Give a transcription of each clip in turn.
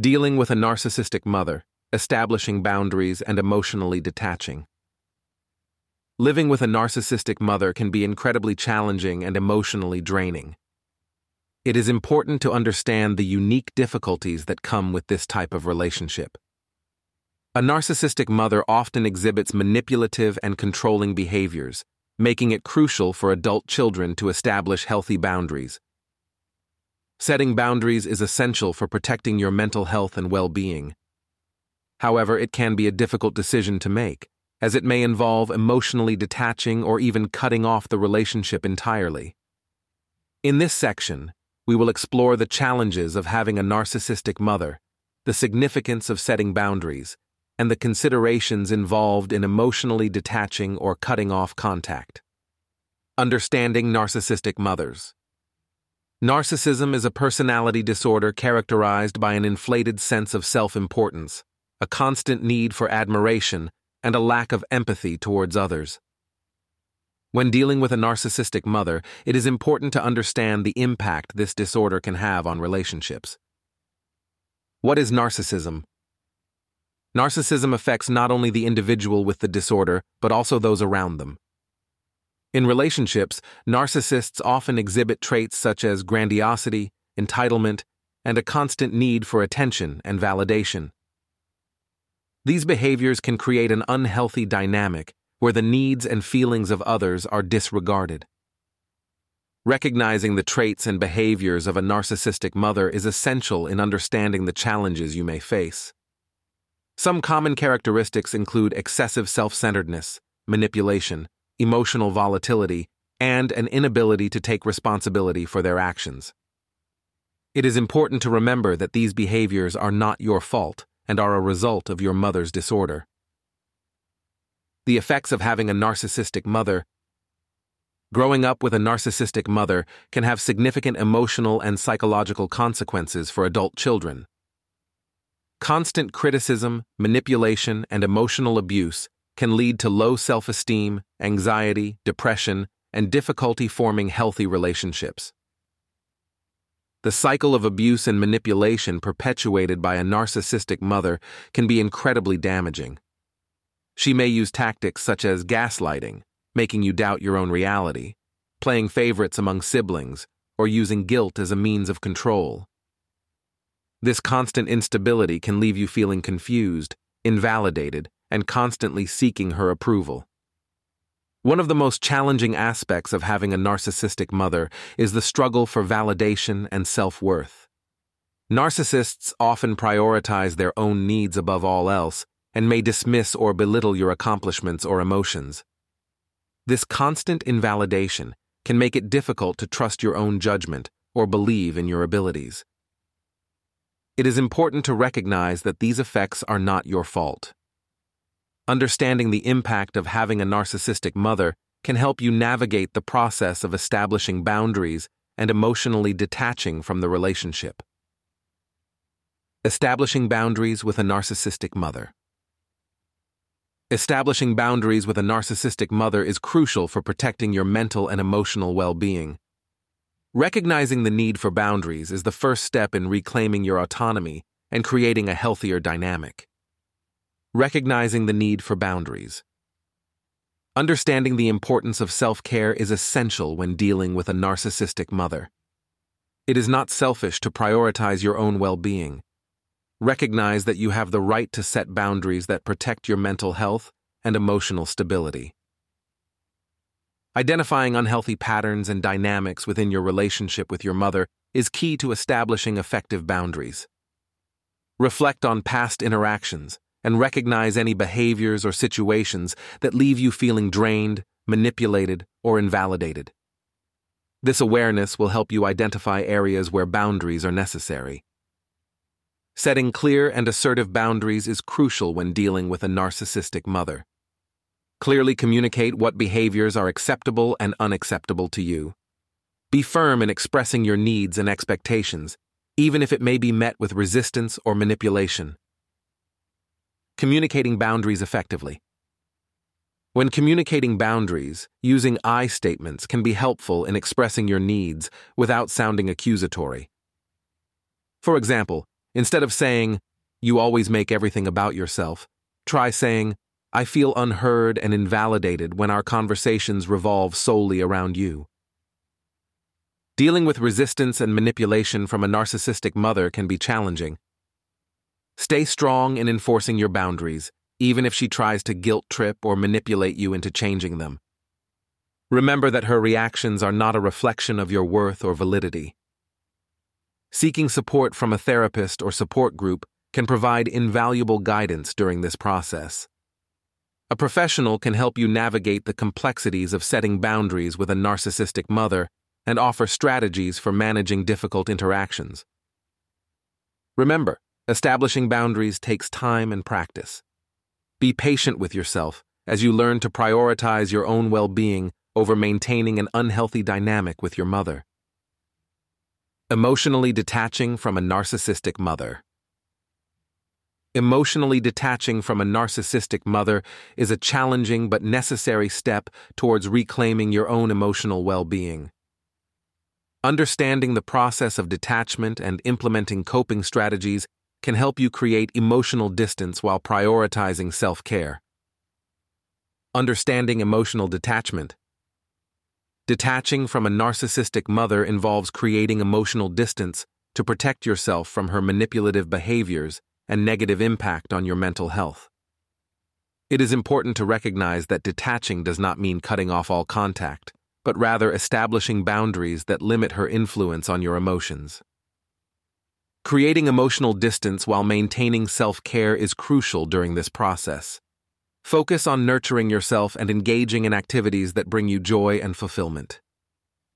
Dealing with a narcissistic mother, establishing boundaries, and emotionally detaching. Living with a narcissistic mother can be incredibly challenging and emotionally draining. It is important to understand the unique difficulties that come with this type of relationship. A narcissistic mother often exhibits manipulative and controlling behaviors, making it crucial for adult children to establish healthy boundaries. Setting boundaries is essential for protecting your mental health and well being. However, it can be a difficult decision to make, as it may involve emotionally detaching or even cutting off the relationship entirely. In this section, we will explore the challenges of having a narcissistic mother, the significance of setting boundaries, and the considerations involved in emotionally detaching or cutting off contact. Understanding narcissistic mothers. Narcissism is a personality disorder characterized by an inflated sense of self importance, a constant need for admiration, and a lack of empathy towards others. When dealing with a narcissistic mother, it is important to understand the impact this disorder can have on relationships. What is narcissism? Narcissism affects not only the individual with the disorder, but also those around them. In relationships, narcissists often exhibit traits such as grandiosity, entitlement, and a constant need for attention and validation. These behaviors can create an unhealthy dynamic where the needs and feelings of others are disregarded. Recognizing the traits and behaviors of a narcissistic mother is essential in understanding the challenges you may face. Some common characteristics include excessive self centeredness, manipulation, emotional volatility, and an inability to take responsibility for their actions. It is important to remember that these behaviors are not your fault and are a result of your mother's disorder. The effects of having a narcissistic mother. Growing up with a narcissistic mother can have significant emotional and psychological consequences for adult children. Constant criticism, manipulation, and emotional abuse can lead to low self esteem, anxiety, depression, and difficulty forming healthy relationships. The cycle of abuse and manipulation perpetuated by a narcissistic mother can be incredibly damaging. She may use tactics such as gaslighting, making you doubt your own reality, playing favorites among siblings, or using guilt as a means of control. This constant instability can leave you feeling confused, invalidated, and constantly seeking her approval. One of the most challenging aspects of having a narcissistic mother is the struggle for validation and self worth. Narcissists often prioritize their own needs above all else and may dismiss or belittle your accomplishments or emotions. This constant invalidation can make it difficult to trust your own judgment or believe in your abilities. It is important to recognize that these effects are not your fault. Understanding the impact of having a narcissistic mother can help you navigate the process of establishing boundaries and emotionally detaching from the relationship. Establishing boundaries with a narcissistic mother. Establishing boundaries with a narcissistic mother is crucial for protecting your mental and emotional well being. Recognizing the need for boundaries is the first step in reclaiming your autonomy and creating a healthier dynamic. Recognizing the need for boundaries. Understanding the importance of self care is essential when dealing with a narcissistic mother. It is not selfish to prioritize your own well being. Recognize that you have the right to set boundaries that protect your mental health and emotional stability. Identifying unhealthy patterns and dynamics within your relationship with your mother is key to establishing effective boundaries. Reflect on past interactions and recognize any behaviors or situations that leave you feeling drained, manipulated, or invalidated. This awareness will help you identify areas where boundaries are necessary. Setting clear and assertive boundaries is crucial when dealing with a narcissistic mother. Clearly communicate what behaviors are acceptable and unacceptable to you. Be firm in expressing your needs and expectations, even if it may be met with resistance or manipulation. Communicating boundaries effectively. When communicating boundaries, using I statements can be helpful in expressing your needs without sounding accusatory. For example, Instead of saying, you always make everything about yourself, try saying, I feel unheard and invalidated when our conversations revolve solely around you. Dealing with resistance and manipulation from a narcissistic mother can be challenging. Stay strong in enforcing your boundaries, even if she tries to guilt trip or manipulate you into changing them. Remember that her reactions are not a reflection of your worth or validity. Seeking support from a therapist or support group can provide invaluable guidance during this process. A professional can help you navigate the complexities of setting boundaries with a narcissistic mother and offer strategies for managing difficult interactions. Remember, establishing boundaries takes time and practice. Be patient with yourself as you learn to prioritize your own well being over maintaining an unhealthy dynamic with your mother. Emotionally detaching from a narcissistic mother. Emotionally detaching from a narcissistic mother is a challenging but necessary step towards reclaiming your own emotional well being. Understanding the process of detachment and implementing coping strategies can help you create emotional distance while prioritizing self care. Understanding emotional detachment. Detaching from a narcissistic mother involves creating emotional distance to protect yourself from her manipulative behaviors and negative impact on your mental health. It is important to recognize that detaching does not mean cutting off all contact, but rather establishing boundaries that limit her influence on your emotions. Creating emotional distance while maintaining self care is crucial during this process. Focus on nurturing yourself and engaging in activities that bring you joy and fulfillment.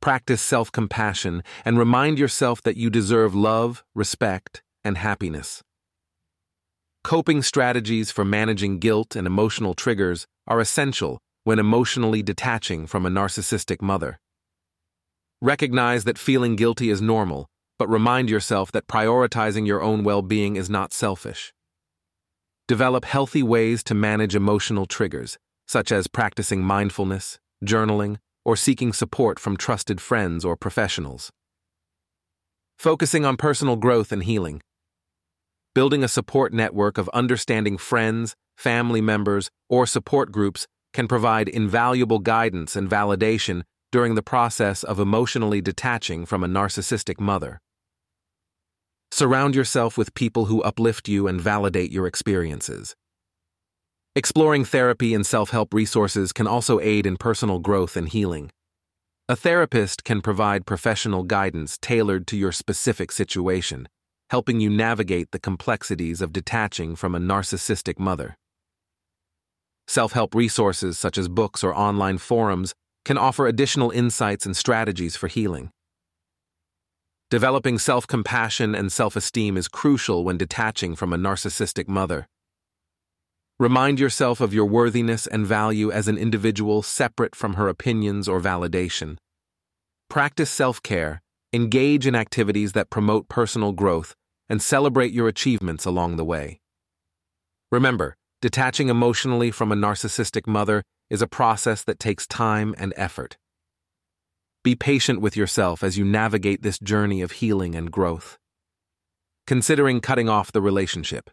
Practice self compassion and remind yourself that you deserve love, respect, and happiness. Coping strategies for managing guilt and emotional triggers are essential when emotionally detaching from a narcissistic mother. Recognize that feeling guilty is normal, but remind yourself that prioritizing your own well being is not selfish. Develop healthy ways to manage emotional triggers, such as practicing mindfulness, journaling, or seeking support from trusted friends or professionals. Focusing on personal growth and healing Building a support network of understanding friends, family members, or support groups can provide invaluable guidance and validation during the process of emotionally detaching from a narcissistic mother. Surround yourself with people who uplift you and validate your experiences. Exploring therapy and self help resources can also aid in personal growth and healing. A therapist can provide professional guidance tailored to your specific situation helping you navigate the complexities of detaching from a narcissistic mother. Self help resources such as books or online forums can offer additional insights and strategies for healing. Developing self compassion and self esteem is crucial when detaching from a narcissistic mother. Remind yourself of your worthiness and value as an individual separate from her opinions or validation. Practice self care, engage in activities that promote personal growth, and celebrate your achievements along the way. Remember, detaching emotionally from a narcissistic mother is a process that takes time and effort. Be patient with yourself as you navigate this journey of healing and growth. Considering cutting off the relationship.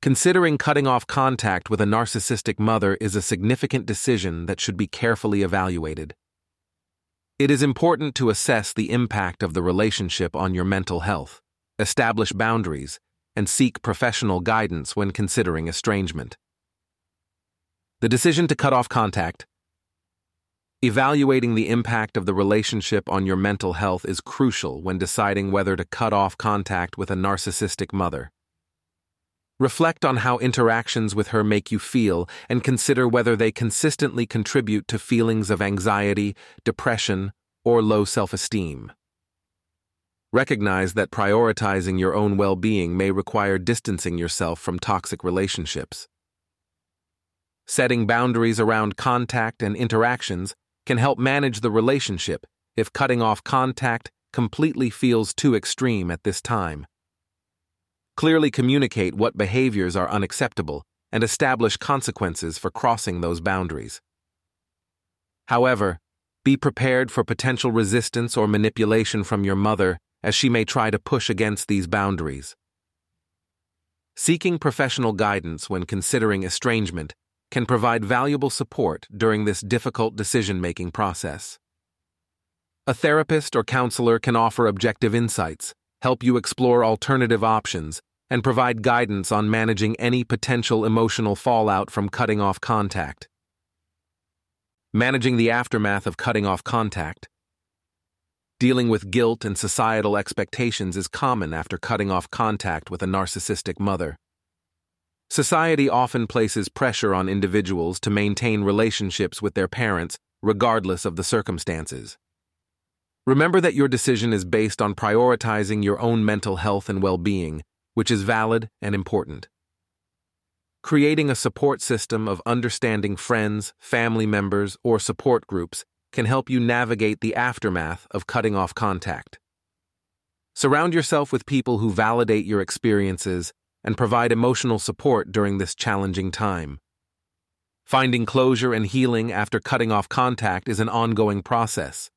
Considering cutting off contact with a narcissistic mother is a significant decision that should be carefully evaluated. It is important to assess the impact of the relationship on your mental health, establish boundaries, and seek professional guidance when considering estrangement. The decision to cut off contact. Evaluating the impact of the relationship on your mental health is crucial when deciding whether to cut off contact with a narcissistic mother. Reflect on how interactions with her make you feel and consider whether they consistently contribute to feelings of anxiety, depression, or low self esteem. Recognize that prioritizing your own well being may require distancing yourself from toxic relationships. Setting boundaries around contact and interactions can help manage the relationship if cutting off contact completely feels too extreme at this time. Clearly communicate what behaviors are unacceptable and establish consequences for crossing those boundaries. However, be prepared for potential resistance or manipulation from your mother as she may try to push against these boundaries. Seeking professional guidance when considering estrangement can provide valuable support during this difficult decision making process. A therapist or counselor can offer objective insights, help you explore alternative options, and provide guidance on managing any potential emotional fallout from cutting off contact. Managing the aftermath of cutting off contact. Dealing with guilt and societal expectations is common after cutting off contact with a narcissistic mother. Society often places pressure on individuals to maintain relationships with their parents, regardless of the circumstances. Remember that your decision is based on prioritizing your own mental health and well being, which is valid and important. Creating a support system of understanding friends, family members, or support groups can help you navigate the aftermath of cutting off contact. Surround yourself with people who validate your experiences and provide emotional support during this challenging time. Finding closure and healing after cutting off contact is an ongoing process.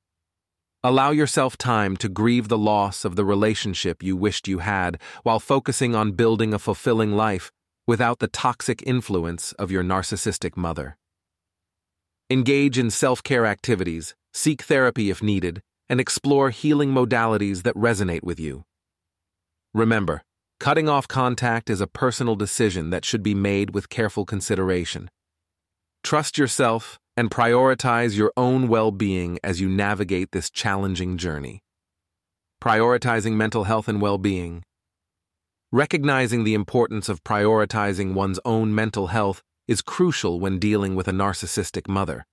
Allow yourself time to grieve the loss of the relationship you wished you had while focusing on building a fulfilling life without the toxic influence of your narcissistic mother. Engage in self care activities, seek therapy if needed, and explore healing modalities that resonate with you. Remember, Cutting off contact is a personal decision that should be made with careful consideration. Trust yourself and prioritize your own well being as you navigate this challenging journey. Prioritizing mental health and well being. Recognizing the importance of prioritizing one's own mental health is crucial when dealing with a narcissistic mother.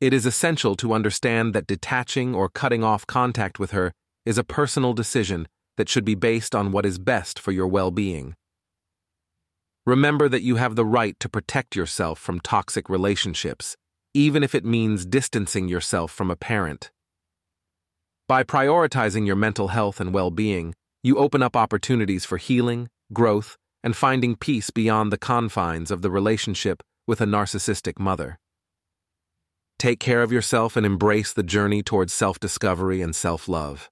It is essential to understand that detaching or cutting off contact with her is a personal decision that should be based on what is best for your well being. Remember that you have the right to protect yourself from toxic relationships, even if it means distancing yourself from a parent. By prioritizing your mental health and well being, you open up opportunities for healing, growth, and finding peace beyond the confines of the relationship with a narcissistic mother. Take care of yourself and embrace the journey towards self discovery and self love.